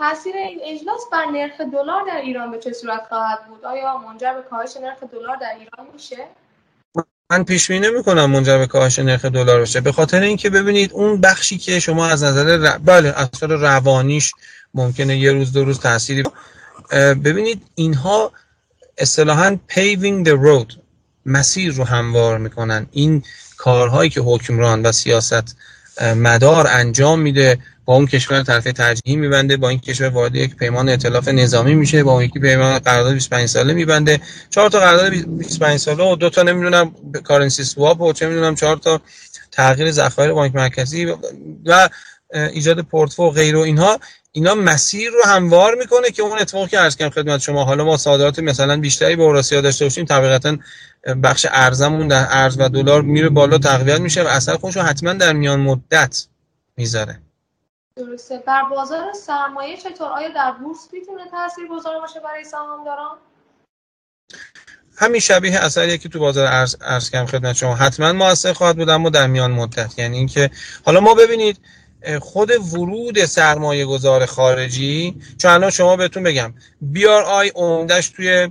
تاثیر این اجلاس بر نرخ دلار در ایران به چه صورت خواهد بود؟ آیا منجر به کاهش نرخ دلار در ایران میشه؟ من پیش بینی نمی‌کنم منجر به کاهش نرخ دلار بشه. به خاطر اینکه ببینید اون بخشی که شما از نظر ر... بله اثر روانیش ممکنه یه روز دو روز تأثیری ببینید اینها اصطلاحا paving the road مسیر رو هموار می‌کنن. این کارهایی که حکمران و سیاست مدار انجام میده با اون کشور طرف ترجیحی میبنده با این کشور وارد یک پیمان ائتلاف نظامی میشه با اون یکی پیمان قرارداد 25 ساله میبنده. چهار تا قرارداد 25 ساله و دو تا نمی‌دونم کارنسی سواپ و چه می‌دونم چهار تا تغییر ذخایر بانک مرکزی و ایجاد پورتفو و غیر و اینها. اینا مسیر رو هموار می‌کنه که اون اتفاقی که عرض کردم خدمت شما حالا ما صادرات مثلا بیشتری به اوراسیا داشته باشیم طبیعتا بخش ارزمون در ارز و دلار میره بالا تقویت میشه و اثر خودش حتما در میان مدت می‌ذاره. درسته. بر بازار سرمایه چطور؟ آیا در بورس می‌تونه تاثیر گذار باشه برای سهامداران؟ همین شبیه اثریه که تو بازار ارز ارز کردم خدمت شما. حتما موثر خواهد بود اما در میان مدت. یعنی اینکه حالا ما ببینید خود ورود سرمایه گذار خارجی چون الان شما بهتون بگم آی عمدش توی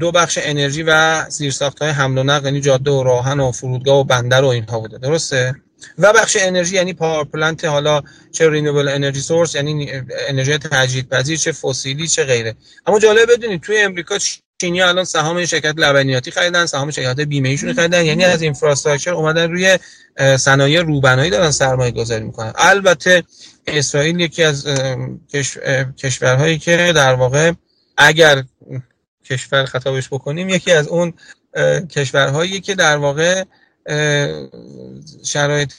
دو بخش انرژی و زیرساخت های حمل و نقل یعنی جاده و راه آهن و فرودگاه و بندر و اینها بوده. درسته؟ و بخش انرژی یعنی power plant حالا چه renewable energy source یعنی انرژی تجدیدپذیر چه فسیلی چه غیره. اما جالب بدونید توی امریکا چینیا الان سهام شرکت لبنیاتی خریدن سهام شرکت بیمه‌ایشون خریدن. یعنی از infrastructure اومدن روی صنایع روبنایی دارن سرمایه گذاری می‌کنن. البته اسرائیل یکی از کشورهایی که در واقع اگر کشور خطابش بکنیم یکی از اون کشورهایی که در واقع شرایط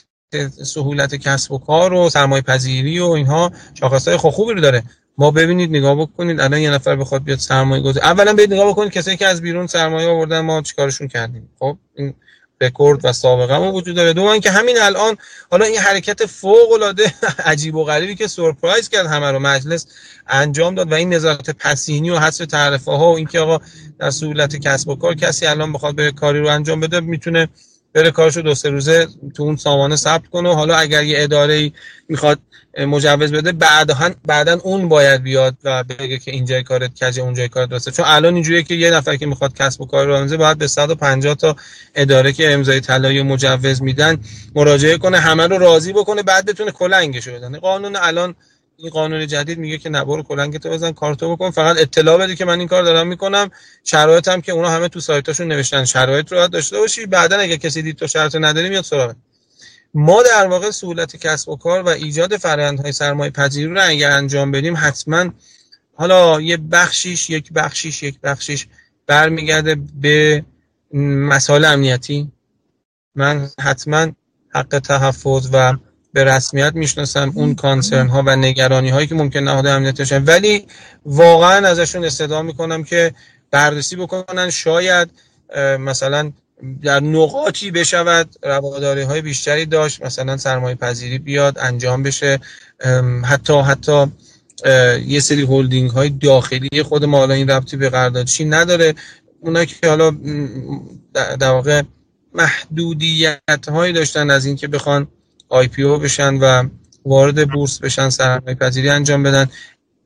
سهولت کسب و کار و سرمایه پذیری و اینها شاخصهای خوبی رو داره. ما ببینید نگاه بکنید. الان یه نفر بخواد بیاد سرمایه گذاری. اولا برید نگاه بکنید کسایی که از بیرون سرمایه آوردن ما چیکارشون کردیم؟ خب این رکورد و سابقه ما وجود داره. دوم که همین الان حالا این حرکت فوق العاده عجیب و غریبی که سورپرایز کرد همه رو مجلس انجام داد و این نظارت پسینی و حذف تعرفه ها و اینکه آقا در سهولت کسب و کار کسی الان بخواد به کاری رو انجام بده می‌تونه بره کارشو دو سه روزه تو اون سامانه ثبت کنه حالا اگر یه اداره می‌خواد مجوز بده بعدا بعدا اون باید بیاد و بگه که اینجای کارت کجه اونجای کارت درسته. چون الان اینجوریه که یه نفر که می‌خواد کسب و کار راه باید به 150 تا اداره که امضای طلای مجوز میدن مراجعه کنه همه رو راضی بکنه بعد بتونه کلنگشو بدن. قانون الان این قانون جدید میگه که نبار کلنگتو بزن کارتو بکن. فقط اطلاع بده که من این کار دارم می‌کنم. شرایطم که اونا همه تو سایتاشون نوشتن. شرایط رو داشته باشی. بعدا اگه کسی دید تو شرط نداری میاد سراغ. ما در واقع سهولت کسب و کار و ایجاد فرآیندهای سرمایه پذیری رو اگر انجام بدیم حتما حالا یه بخشیش یک بخشیش یک بخشیش برمیگرده به مسائل امنیتی. من حتما حق تحفظ و به رسمیت می‌شناسم اون کانسرن ها و نگرانی هایی که ممکن نهاد امنیت داشتن ولی واقعا ازشون استدعا می‌کنم که بررسی بکنن. شاید مثلا در نقاطی بشود رواداری های بیشتری داشت. مثلا سرمایه پذیری بیاد انجام بشه. حتی حتی یه سری هولدینگ های داخلی خود ما حالا این ربطی به قراردادچی نداره. اونا که حالا در واقع محدودیت هایی داشتن از اینکه بخوان آی پی او بشن و وارد بورس بشن سرمایه پذیری انجام بدن.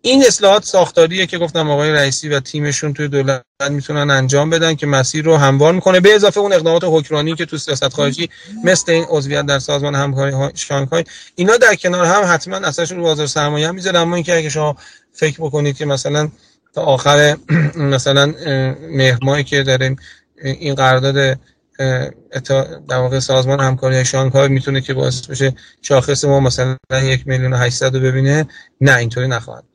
این اصلاحات ساختاریه که گفتم آقای رئیسی و تیمشون توی دولت می‌تونن انجام بدن که مسیر رو هموار می‌کنه. به اضافه اون اقدامات حکمرانی که تو سیاست خارجی مثل این عضویت در سازمان همکاری شانگهای اینا در کنار هم حتما اثرش رو بازار سرمایه می‌ذاره اما اینکه اگه شما فکر بکنید که مثلا تا آخر مثلا مهر که داریم این قرارداد در واقع سازمان همکاری شانگهای می‌تونه که باعث بشه شاخص ما مثلا یک میلیون و رو ببینه نه اینطوری نخواهد